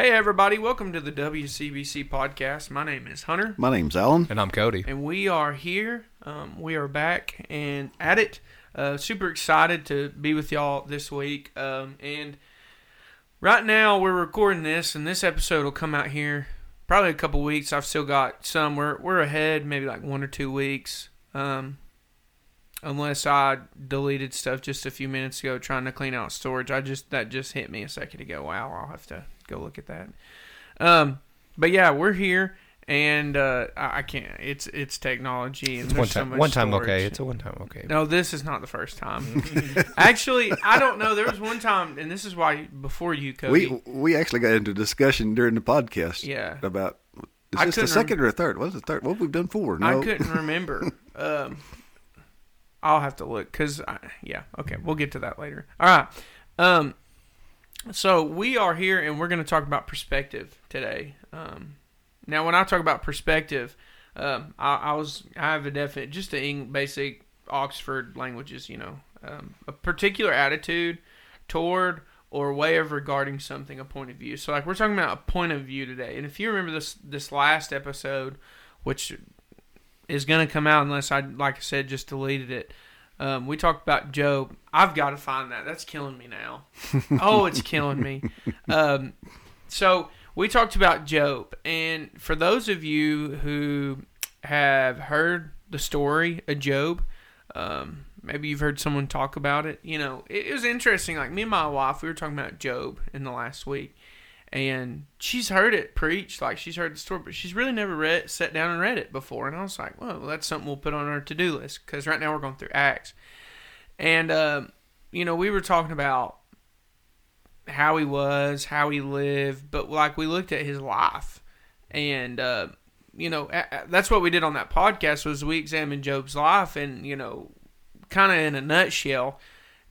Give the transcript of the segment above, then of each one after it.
Hey, everybody, welcome to the WCBC podcast. My name is Hunter, My name's Alan. And I'm Cody. and we are here. Um, we are back and at it. Uh, super excited to be with y'all this week. Um, and right now, we're recording this, and this episode will come out here probably a couple weeks. I've still got some. We're, we're ahead, maybe like one or two weeks. Um, unless I deleted stuff just a few minutes ago trying to clean out storage. I just that just hit me a second ago. Wow, I'll have to go look at that. Um, but yeah, we're here, and uh, I, I can't. It's it's technology, and It's there's one so time. much one time storage. okay. It's a one time okay. No, this is not the first time. Actually, I don't know. There was one time, and this is why before you, Cody. We we actually got into discussion during the podcast. Yeah. About is I this the couldn't second or the third? What's the third? What we've done four? I couldn't remember. um, I'll have to look because, yeah, okay, we'll get to that later. All right. Um, so we are here and we're going to talk about perspective today. Um, now, when I talk about perspective, um, I, I was I have a definite just the basic Oxford languages, you know, um, a particular attitude toward or way of regarding something, a point of view. So, like, we're talking about a point of view today. And if you remember this this last episode, which is going to come out unless I, like I said, just deleted it. Um, we talked about Job. I've got to find that. That's killing me now. oh, it's killing me. Um, so we talked about Job, and for those of you who have heard the story of Job, um, maybe you've heard someone talk about it. You know, it, it was interesting. Like me and my wife, we were talking about Job in the last week, and she's heard it preached, like she's heard the story, but she's really never read, sat down and read it before. And I was like, well, that's something we'll put on our to do list because right now we're going through Acts, and um, you know, we were talking about how he was, how he lived, but like we looked at his life, and uh, you know, that's what we did on that podcast was we examined Job's life, and you know, kind of in a nutshell,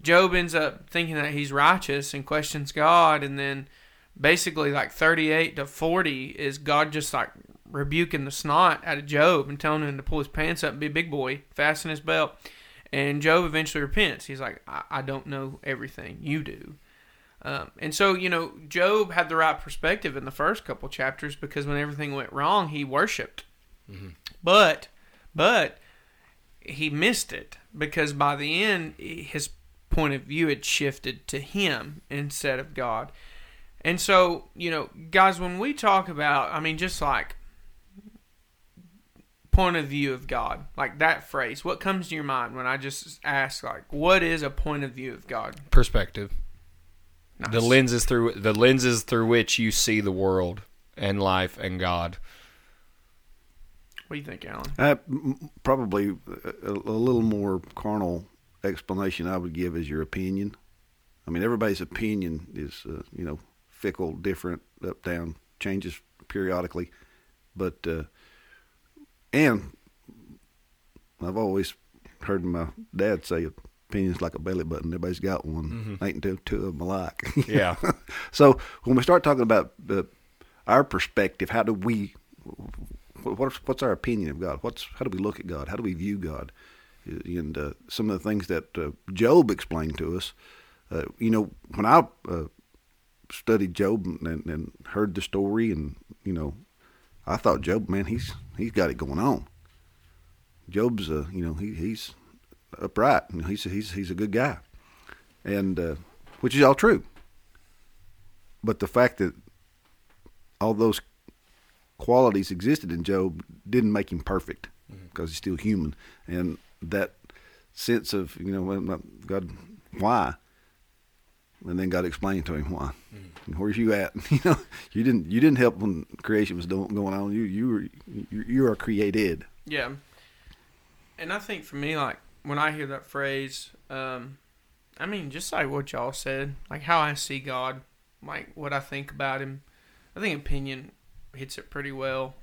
Job ends up thinking that he's righteous and questions God, and then basically like 38 to 40 is God just like rebuking the snot out of Job and telling him to pull his pants up and be a big boy, fasten his belt. And Job eventually repents. He's like, I, I don't know everything. You do. Um, and so, you know, Job had the right perspective in the first couple chapters because when everything went wrong, he worshiped. But, but he missed it because by the end, his point of view had shifted to him instead of God. And so, you know, guys, when we talk about, I mean, just like point of view of God, like that phrase, what comes to your mind when I just ask, like, what is a point of view of God? Perspective. Nice. The lenses through the lenses through which you see the world and life and God. What do you think, Alan? Uh, m- probably a, a little more carnal explanation I would give is your opinion. I mean, everybody's opinion is uh, you know fickle, different, up down, changes periodically, but uh, and I've always heard my dad say opinions like a belly button. Everybody's got one. Ain't until two of them alike. Yeah. so when we start talking about uh, our perspective, how do we? What's what's our opinion of God? What's how do we look at God? How do we view God? And uh, some of the things that uh, Job explained to us. Uh, you know, when I uh, studied Job and, and heard the story, and you know, I thought Job, man, he's he's got it going on. Job's, uh, you know, he, he's upright. You know, he's he's he's a good guy, and uh, which is all true. But the fact that all those qualities existed in Job didn't make him perfect because he's still human, and that sense of you know God, why? And then God explained to him why. Where's you at? You know, you didn't you didn't help when creation was going on. You you were you, you are created. Yeah. And I think for me, like, when I hear that phrase, um, I mean, just like what y'all said, like how I see God, like what I think about Him, I think opinion hits it pretty well.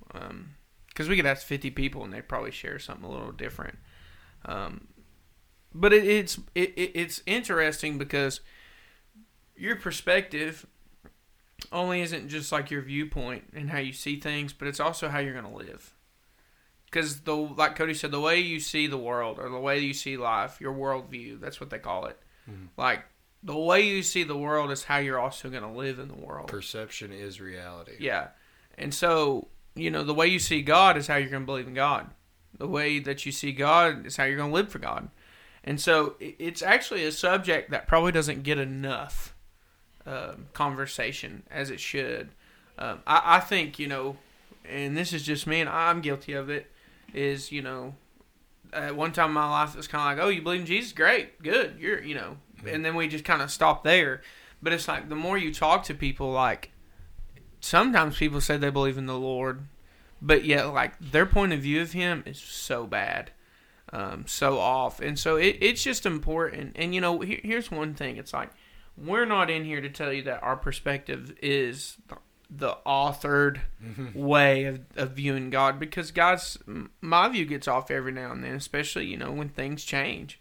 Because we could ask 50 people and they'd probably share something a little different. Um, but it, it's it, it, it's interesting because your perspective only isn't just like your viewpoint and how you see things, but it's also how you're going to live. Because the like Cody said, the way you see the world or the way you see life, your worldview, that's what they call it. Mm-hmm. Like the way you see the world is how you're also going to live in the world. Perception is reality. Yeah. And so, you know, the way you see God is how you're going to believe in God. The way that you see God is how you're going to live for God. And so it's actually a subject that probably doesn't get enough um, conversation as it should. Um, I, I think, you know, and this is just me, and I'm guilty of it, is, you know, at one time in my life, it was kind of like, oh, you believe in Jesus? Great, good. You're, you know, and then we just kind of stop there. But it's like the more you talk to people, like, sometimes people say they believe in the Lord, but yet like their point of view of Him is so bad, um, so off, and so it, it's just important. And you know, here, here's one thing: it's like we're not in here to tell you that our perspective is the, authored way of, of viewing God, because God's my view gets off every now and then, especially you know when things change.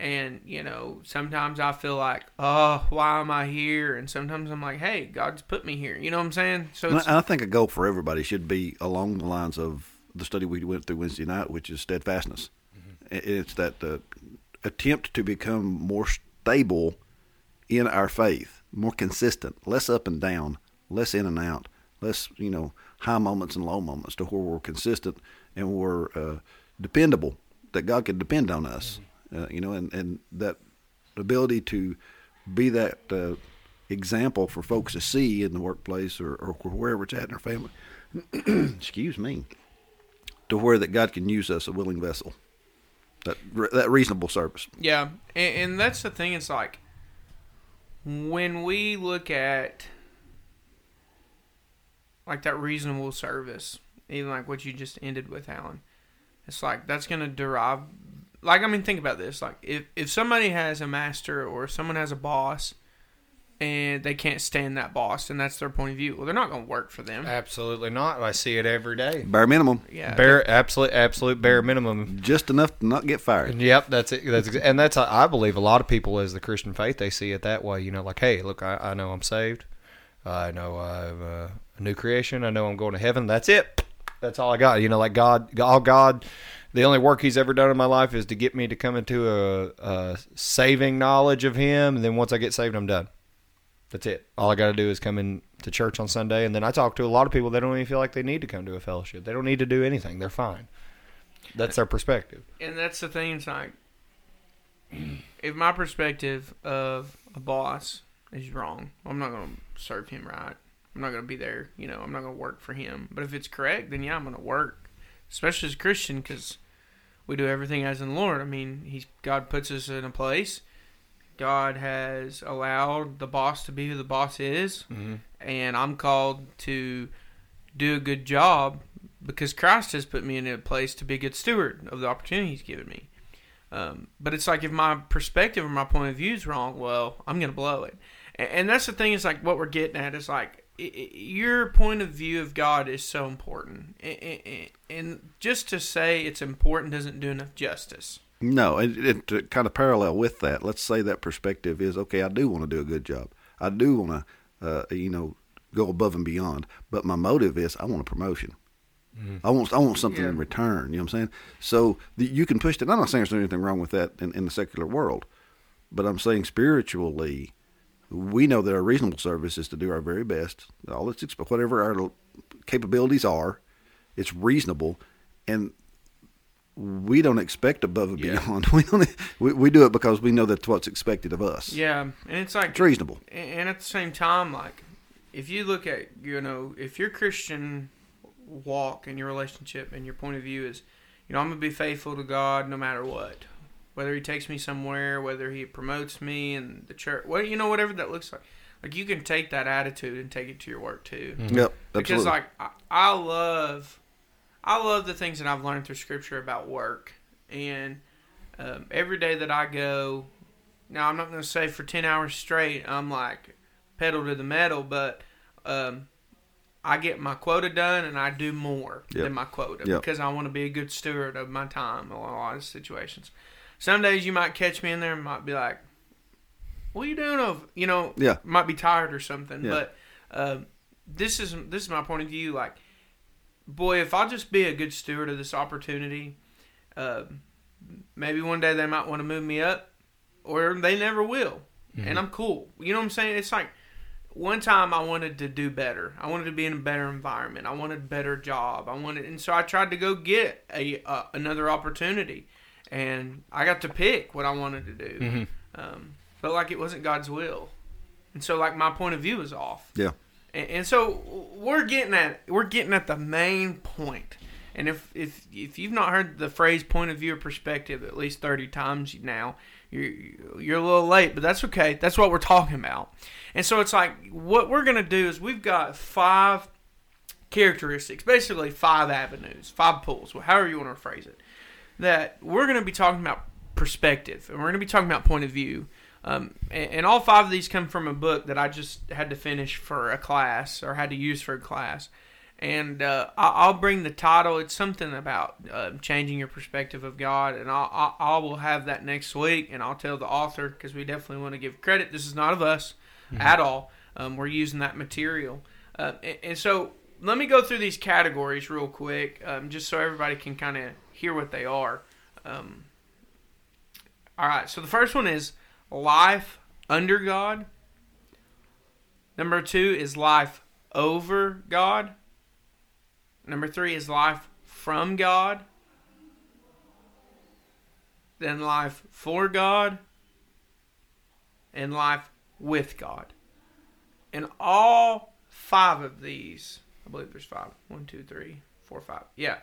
And, you know, sometimes I feel like, oh, why am I here? And sometimes I'm like, hey, God's put me here. You know what I'm saying? So it's, I think a goal for everybody should be along the lines of the study we went through Wednesday night, which is steadfastness. I- It's that uh, attempt to become more stable in our faith, more consistent, less up and down, less in and out, less you know high moments and low moments, to where we're consistent and we're uh, dependable. That God can depend on us, uh, you know, and and that ability to be that uh, example for folks to see in the workplace or, or wherever it's at in our family. Excuse me. To where that God can use us a willing vessel. That that reasonable service. Yeah, and, and that's the thing. It's like when we look at like that reasonable service, even like what you just ended with, Alan. It's like that's going to derive. Like I mean, think about this. Like if if somebody has a master or someone has a boss, and they can't stand that boss, and that's their point of view, well, they're not going to work for them. Absolutely not. I see it every day. Bare minimum. Yeah, Bare, absolute, absolute bare minimum. Just enough to not get fired. Yep, that's it. That's and that's I believe a lot of people as the Christian faith they see it that way. You know, like, hey, look, I, I know I'm saved. I know I'm uh, a new creation. I know I'm going to heaven. That's it. That's all I got. You know, like God, all God, the only work He's ever done in my life is to get me to come into a, a saving knowledge of Him, and then once I get saved, I'm done. That's it. All I got to do is come in to church on Sunday, and then I talk to a lot of people. They don't even feel like they need to come to a fellowship. They don't need to do anything. They're fine. That's their perspective. and that's the thing. It's like if my perspective of a boss is wrong, I'm not going to serve him right. I'm not going to be there. You know, I'm not going to work for him. But if it's correct, then yeah, I'm going to work, especially as a Christian, because we do everything as in the Lord. I mean, He's God puts us in a place. God has allowed the boss to be who the boss is, Mm-hmm. and I'm called to do a good job because Christ has put me in a place to be a good steward of the opportunity He's given me. Um, but it's like if my perspective or my point of view is wrong, well, I'm going to blow it. And, and that's the thing. Is like what we're getting at is like i i your point of view of God is so important, and, and just to say it's important doesn't do enough justice. No, and, and to kind of parallel with that, let's say that perspective is okay. I do want to do a good job. I do want to, uh, you know, go above and beyond. But my motive is I want a promotion. I want I want something Yeah. in return. You know what I'm saying? So the, you can push that. I'm not saying there's anything wrong with that in, in the secular world, but I'm saying spiritually, we know that our reasonable service is to do our very best. All it's exp- whatever our capabilities are, it's reasonable, and we don't expect above and Yeah. beyond. We don't. We, we do it because we know that's what's expected of us. Yeah, and it's like It's reasonable. and at the same time, like if you look at you know if your Christian walk and your relationship and your point of view is, you know, I'm gonna be faithful to God no matter what, whether He takes me somewhere, whether He promotes me in the church, well, you know, whatever that looks like. Like you can take that attitude and take it to your work too, mm-hmm. Yep. because like I, I love, I love the things that I've learned through Scripture about work, and um, every day that I go, now I'm not going to say for ten hours straight I'm like pedal to the metal, but um, I get my quota done and I do more Yep. than my quota Yep. because I want to be a good steward of my time in a lot of situations. Some days you might catch me in there and might be like, "What are you doing?" Of you know, Yeah. might be tired or something, Yeah. but um, this is this is my point of view. Like, boy, if I'll just be a good steward of this opportunity, uh, maybe one day they might want to move me up, or they never will. and I'm cool. You know what I'm saying? It's like one time I wanted to do better. I wanted to be in a better environment. I wanted a better job. I wanted, and so I tried to go get a uh, another opportunity, and I got to pick what I wanted to do. Mhm. Um, felt like it wasn't God's will, and so like my point of view was off. Yeah. And, and so we're getting at we're getting at the main point. And if if if you've not heard the phrase point of view or perspective at least thirty times now, you're you're a little late, but that's okay. That's what we're talking about. And so it's like what we're gonna do is we've got five characteristics, basically five avenues, five pools, however you want to phrase it. That we're gonna be talking about perspective, and we're gonna be talking about point of view. Um, and, and all five of these come from a book that I just had to finish for a class or had to use for a class. And uh, I- I'll bring the title. It's something about uh, changing your perspective of God, and I'll, I, I will have that next week, and I'll tell the author because we definitely want to give credit. This is not of us at all. Um, we're using that material, uh, and, and so let me go through these categories real quick, um, just so everybody can kind of hear what they are. Um, all right, so the first one is life under God. Number two is life over God. Number three is life from God. Then life for God. And life with God. And all five of these, I believe there's five. One, two, three, four, five. Yeah.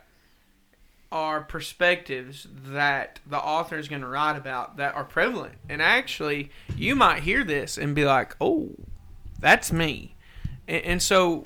Are perspectives that the author is going to write about that are prevalent. And actually, you might hear this and be like, oh, that's me. And, and so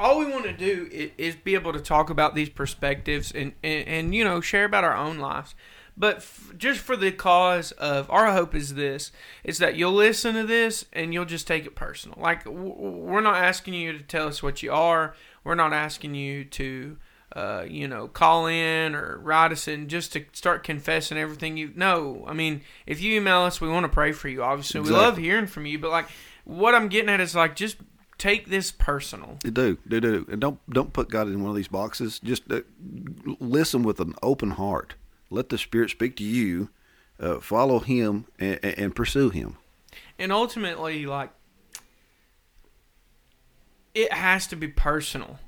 all we want to do is, is be able to talk about these perspectives and, and, and you know share about our own lives but f- just for the cause of our hope is this is that you'll listen to this and you'll just take it personal like w- we're not asking you to tell us what you are we're not asking you to uh, you know call in or write us in just to start confessing everything you know i mean if you email us we want to pray for you obviously we love hearing from you but like what i'm getting at is like just take this personal You do, do, do, and don't don't put God in one of these boxes. Just uh, listen with an open heart. Let the Spirit speak to you. Uh, follow Him and, and pursue Him. and ultimately like it has to be personal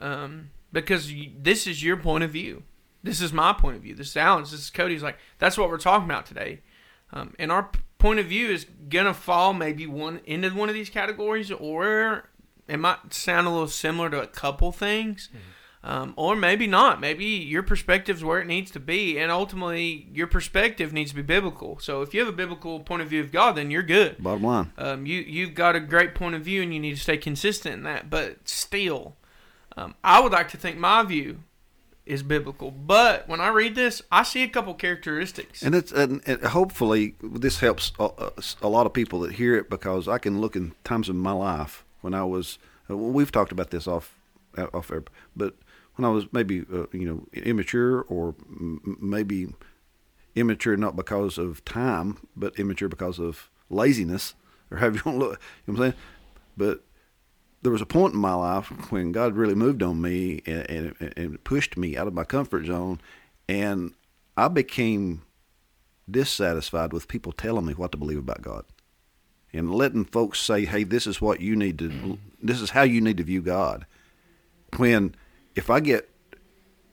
um, because you, this is your point of view this is my point of view this is alan's this is cody's like that's what we're talking about today um, and our p- point of view is gonna fall maybe one into one of these categories or it might sound a little similar to a couple things um, or maybe not. Maybe your perspective's where it needs to be, and ultimately your perspective needs to be biblical. So if you have a biblical point of view of God, then you're good. Bottom line, Um, you you've got a great point of view, and you need to stay consistent in that. But still, um, I would like to think my view is biblical. But when I read this, I see a couple characteristics. and it's and, and hopefully this helps a, a lot of people that hear it because I can look in times of my life when I was. uh, We've talked about this off off air, but when I was maybe uh, you know immature or m- maybe immature not because of time, but immature because of laziness or have you want look. You know what I'm saying? But there was a point in my life when God really moved on me and, and, and pushed me out of my comfort zone, and I became dissatisfied with people telling me what to believe about God and letting folks say, "Hey, this is what you need to, this is how you need to view God." When if I get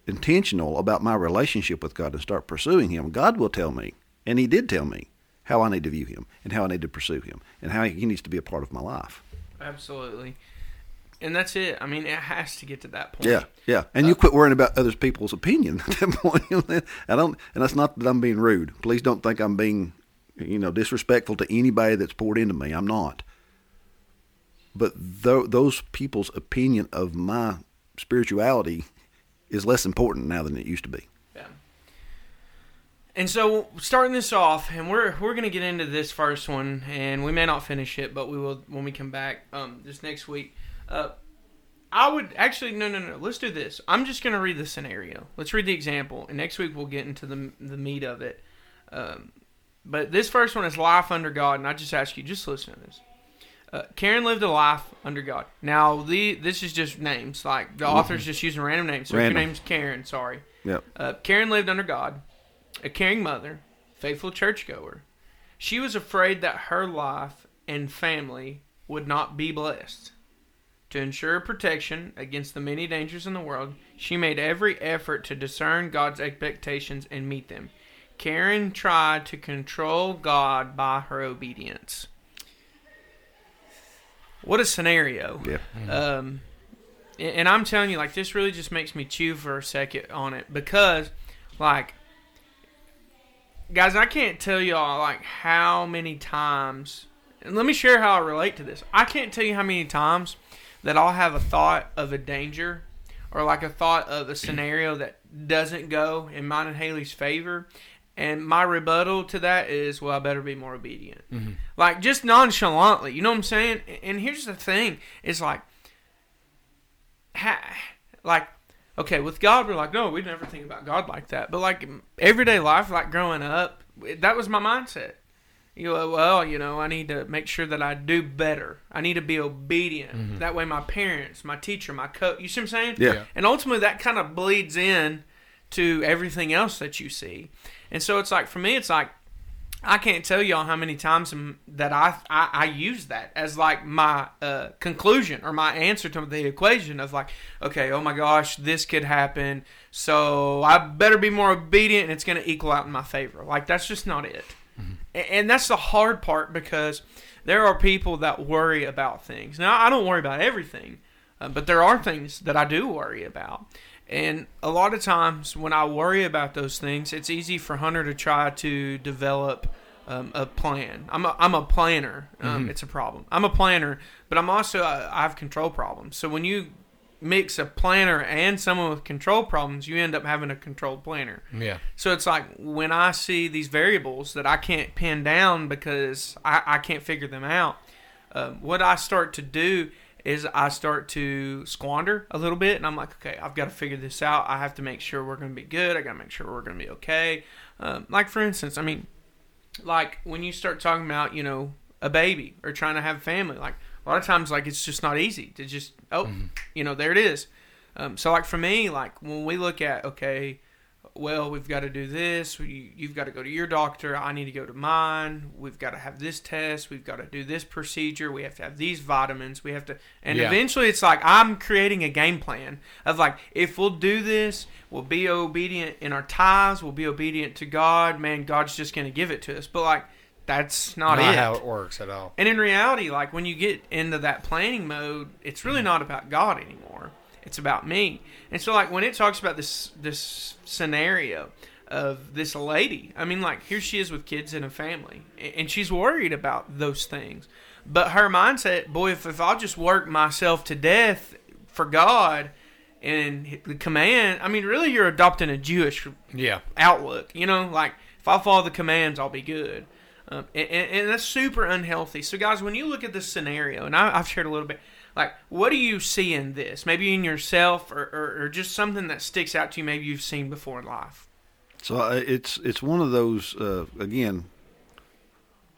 intentional about my relationship with God and start pursuing Him, God will tell me, and He did tell me how I need to view Him and how I need to pursue Him and how He needs to be a part of my life. Absolutely, and that's it. I mean, it has to get to that point. Yeah, yeah, and you quit worrying about other people's opinion at that point. I don't, and that's not that I'm being rude. Please don't think I'm being, you know, disrespectful to anybody that's poured into me. I'm not. But tho- those people's opinion of my spirituality is less important now than it used to be. Yeah. And so starting this off, and we're we're gonna get into this first one, and we may not finish it, but we will when we come back um, this next week. Uh, I would actually no no no. Let's do this. I'm just gonna read the scenario. Let's read the example, and next week we'll get into the the meat of it. Um, but this first one is life under God, and I just ask you, just listen to this. Uh, Karen lived a life under God. Now, the this is just names. Like the author's just using random names. So if Random. your name's Karen, sorry. Yep. Uh, Karen lived under God, a caring mother, faithful churchgoer. She was afraid that her life and family would not be blessed. To ensure protection against the many dangers in the world, she made every effort to discern God's expectations and meet them. Karen tried to control God by her obedience. What a scenario. Yeah. Um, and- and I'm telling you, like, this really just makes me chew for a second on it because, like, guys, I can't tell y'all, like, how many times, and let me share how I relate to this. I can't tell you how many times that I'll have a thought of a danger or, like, a thought of a scenario that doesn't go in mine and Haley's favor. And my rebuttal to that is, well, I better be more obedient. Mm-hmm. Like, just nonchalantly. You know what I'm saying? And here's the thing it's like, ha, like okay with god we're like no we never think about god like that but like everyday life like growing up that was my mindset you know well you know i need to make sure that i do better. I need to be obedient. That way my parents my teacher my coach you see what i'm saying? Yeah. Yeah. and ultimately that kind of bleeds in to everything else that you see. And so it's like for me it's like I can't tell y'all how many times that I, I I use that as like my uh, conclusion or my answer to the equation of like, okay, oh my gosh, this could happen, so I better be more obedient, and it's going to equal out in my favor. Like that's just not it, A- and that's the hard part because there are people that worry about things. Now I don't worry about everything, uh, but there are things that I do worry about. And a lot of times when I worry about those things, it's easy for Hunter to try to develop um, a plan. I'm a, I'm a planner. Um, It's a problem. I'm a planner, but I'm also uh, I have control problems. So when you mix a planner and someone with control problems, you end up having a controlled planner. Yeah. So it's like when I see these variables that I can't pin down because I, I can't figure them out, um, what I start to do is I start to squander a little bit, and I'm like, okay, I've got to figure this out. I have to make sure we're going to be good. I got to make sure we're going to be okay. Um, like for instance, I mean, like when you start talking about you know a baby or trying to have a family, like a lot of times like it's just not easy to just oh you know there it is. Um, so like for me, like when we look at okay, well we've got to do this. You, you've got to go to your doctor. I need to go to mine. We've got to have this test. We've got to do this procedure. We have to have these vitamins. We have to, and Yeah. eventually it's like I'm creating a game plan of like if we'll do this, we'll be obedient in our tithes. We'll be obedient to God. Man, God's just going to give it to us. But like that's not, Not it. how it works at all. And in reality, like when you get into that planning mode, it's Mm-hmm. really not about God anymore. It's about me. And so like when it talks about this this scenario of this lady, I mean like here she is with kids and a family and she's worried about those things. But her mindset, boy, if, if I'll just work myself to death for God and the command, I mean really you're adopting a Jewish Yeah. outlook. You know, like if I follow the commands, I'll be good. Um, and, and, that's super unhealthy. So, guys, when you look at this scenario, and I, I've shared a little bit, like, what do you see in this? Maybe in yourself, or, or, or just something that sticks out to you. Maybe you've seen before in life. So uh, it's it's one of those uh, again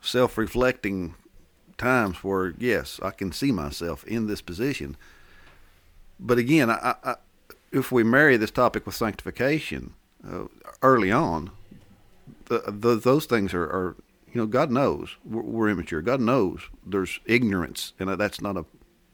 self-reflecting times where yes, I can see myself in this position. But again, I, I, if we marry this topic with sanctification uh, early on, the, the, those things are, are you know God knows we're, we're immature. God knows there's ignorance, and that's not a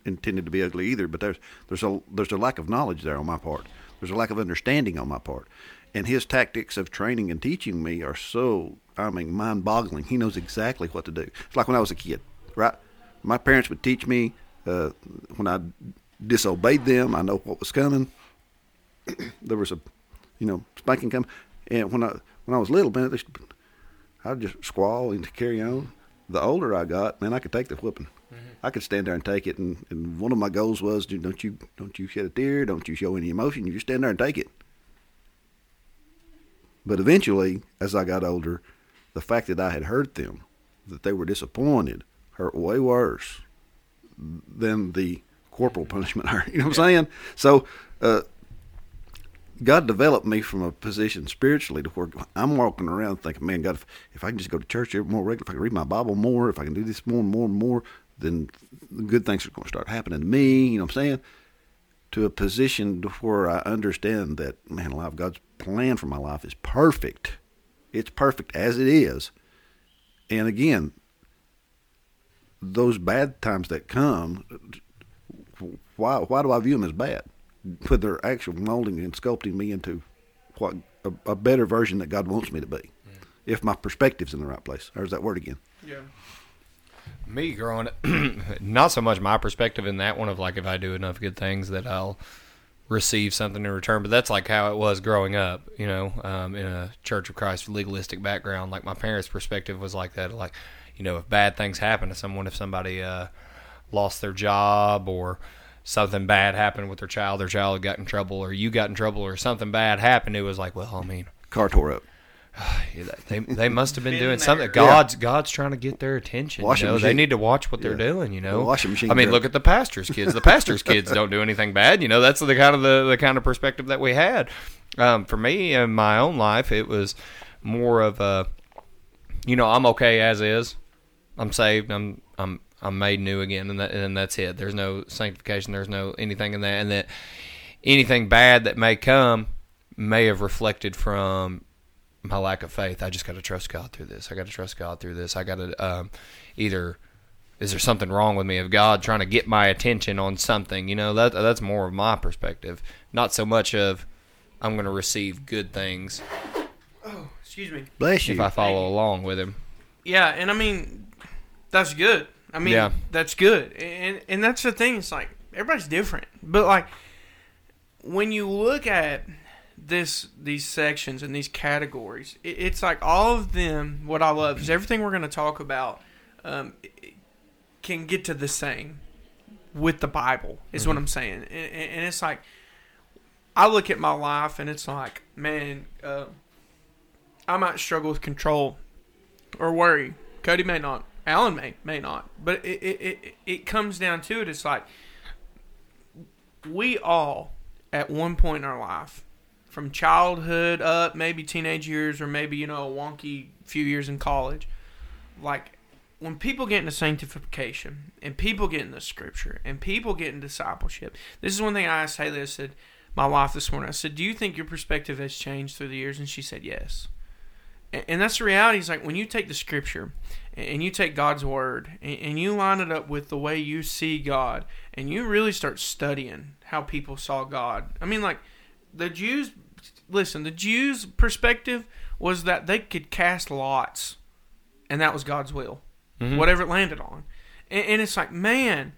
intended to be ugly either. But there's there's a there's a lack of knowledge there on my part. There's a lack of understanding on my part, and His tactics of training and teaching me are so I mean mind-boggling. He knows exactly what to do. It's like when I was a kid, right? My parents would teach me uh, when I disobeyed them. I know what was coming. there was a you know spanking coming, and when I when I was little, man, they, I'd just squall and carry on. The older I got, man, I could take the whooping. I could stand there and take it, and, and one of my goals was, do- don't you don't you shed a tear, don't you show any emotion, you just stand there and take it. But eventually, as I got older, the fact that I had hurt them, that they were disappointed, hurt way worse than the corporal punishment hurt. You know what I'm saying? So, uh, God developed me from a position spiritually to where I'm walking around thinking, man, God, if, if I can just go to church more regular, if I can read my Bible more, if I can do this more and more and more, then good things are going to start happening to me. You know what I'm saying? To a position to where I understand that, man, life, God's plan for my life is perfect. It's perfect as it is. And again, those bad times that come, why why do I view them as bad? But their actual molding and sculpting me into what a, a better version that God wants me to be, if my perspective's in the right place. There's that word again. Yeah. Me growing not so much my perspective in that one of like if I do enough good things that I'll receive something in return, but that's like how it was growing up, you know, um, in a Church of Christ legalistic background. Like my parents' perspective was like that, like, you know, if bad things happen to someone, if somebody uh, lost their job or something bad happened with their child, their child got in trouble, or you got in trouble, or something bad happened, it was like, well, I mean, Car tore up. they they must have been Been doing there. something. God's God's trying to get their attention. You know? They need to watch what they're Yeah. doing. You know, washing machine I mean, girl. look at the pastor's kids. The pastor's kids don't do anything bad. You know, that's the kind of the, the kind of perspective that we had. Um, for me in my own life, it was more of a, you know, I'm okay as is. I'm saved. I'm I'm I'm made new again, and that and that's it. There's no sanctification. There's no anything in that, and that anything bad that may come may have reflected from my lack of faith. I just got to trust God through this. I got to trust God through this. I got to um, either is there something wrong with me of God trying to get my attention on something? You know that that's more of my perspective, not so much of I'm going to receive good things Oh, excuse me. Bless you. if I follow along with Him. Yeah, and I mean, that's good. I mean, Yeah. that's good, and and that's the thing. It's like everybody's different, but like when you look at this these sections and these categories, it, it's like all of them. What I love is everything we're going to talk about um, can get to the same with the Bible. Is what I'm saying, and, and and it's like I look at my life and it's like, man, uh, I might struggle with control or worry. Cody may not. Alan may may not. But it it, it, it comes down to it. It's like we all at one point in our life, from childhood up, maybe teenage years, or maybe you know a wonky few years in college, like when people get into sanctification and people get into scripture and people get into discipleship. This is one thing I asked Haley. I said, my wife this morning. I said, "Do you think your perspective has changed through the years?" And she said, "Yes." And, that's the reality. Is like when you take the scripture and, you take God's word and, and you line it up with the way you see God, and you really start studying how people saw God. I mean, like the Jews. Listen, the Jews' perspective was that they could cast lots, and that was God's will, mm-hmm. whatever it landed on. And, and it's like, man,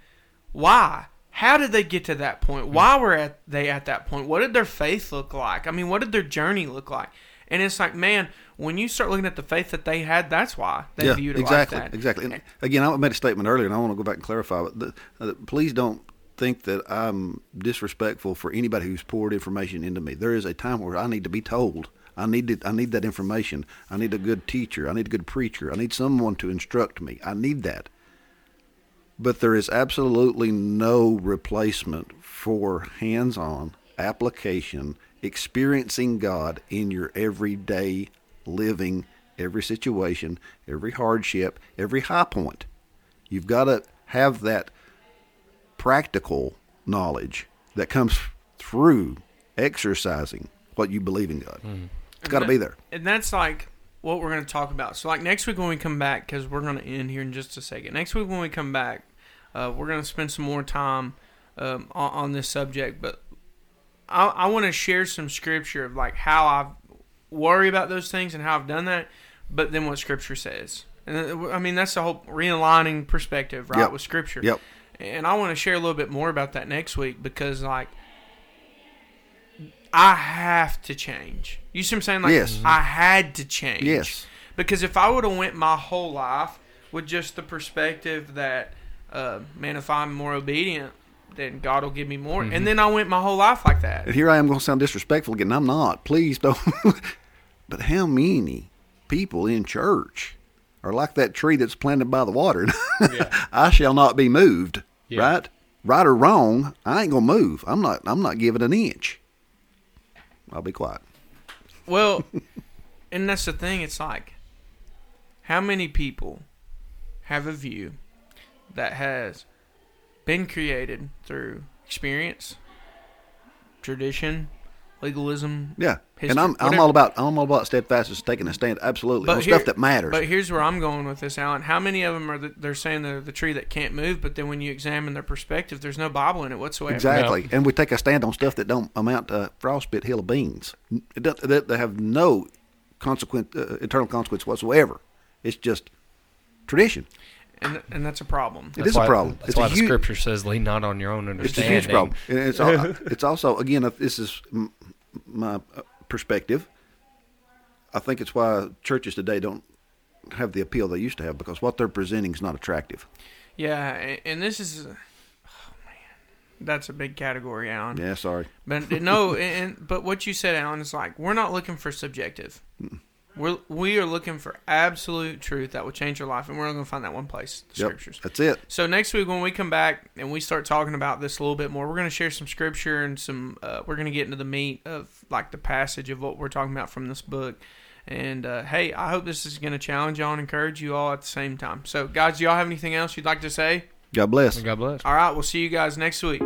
why? How did they get to that point? Mm-hmm. Why were at, they at that point? What did their faith look like? I mean, what did their journey look like? And it's like, man, when you start looking at the faith that they had, that's why they yeah, viewed it exactly, like that. exactly. And again, I made a statement earlier, and I want to go back and clarify. But the, uh, please don't think that I'm disrespectful for anybody who's poured information into me. There is a time where I need to be told. I need to, I need that information. I need a good teacher. I need a good preacher. I need someone to instruct me. I need that. But there is absolutely no replacement for hands-on application, experiencing God in your everyday living, every situation, every hardship, every high point. You've got to have that practical knowledge that comes through exercising what you believe in God. It's got to be there. And that's like what we're going to talk about. So, like next week when we come back, because we're going to end here in just a second. Next week when we come back, uh, we're going to spend some more time um, on, on this subject. But I, I want to share some scripture of like how I worry about those things and how I've done that, but then what scripture says. And uh, I mean, that's the whole realigning perspective, right, Yep. with scripture. Yep. And I want to share a little bit more about that next week because, like, I have to change. You see what I'm saying? Like, Yes. I had to change. Yes. Because if I would have went my whole life with just the perspective that, uh, man, if I'm more obedient, then God will give me more. And mm-hmm. then I went my whole life like that. And here I am going to sound disrespectful again. I'm not. Please don't. but how many people in church are like that tree that's planted by the water? yeah. I shall not be moved. Yeah. Right? Right or wrong, I ain't gonna move. I'm not. I'm not giving an inch. I'll be quiet. Well, and that's the thing. It's like, how many people have a view that has been created through experience, tradition, legalism. Yeah, History, and I'm I'm all about I'm all about steadfastness, taking a stand, absolutely on here- stuff that matters. But here's where I'm going with this, Alan. How many of them are the, they're saying they're the tree that can't move, but then when you examine their perspective, there's no Bible in it whatsoever. Exactly, and we take a stand on stuff that don't amount to a frostbit hill of beans. It does, they, they have no consequent, uh, eternal consequence whatsoever. It's just tradition. And and that's a problem. It is a why- problem. That's It's why a the huge- scripture says, "Lean not on your own understanding." It's a understanding." huge problem. And it's al- it's also again, this is my uh, perspective. I think it's why churches today don't have the appeal they used to have because what they're presenting is not attractive. Yeah, and, and this is, oh man, that's a big category, Alan. Yeah, sorry. But no, and but what you said, Alan, is like we're not looking for subjective. We're we are looking for absolute truth that will change your life, and we're only going to find that one place, the Yep, scriptures. that's it. So next week when we come back and we start talking about this a little bit more, we're going to share some scripture and some. Uh, we're going to get into the meat of like the passage of what we're talking about from this book. And uh, hey, I hope this is going to challenge y'all and encourage you all at the same time. So guys, do y'all have anything else you'd like to say? God bless. God bless. All right, we'll see you guys next week.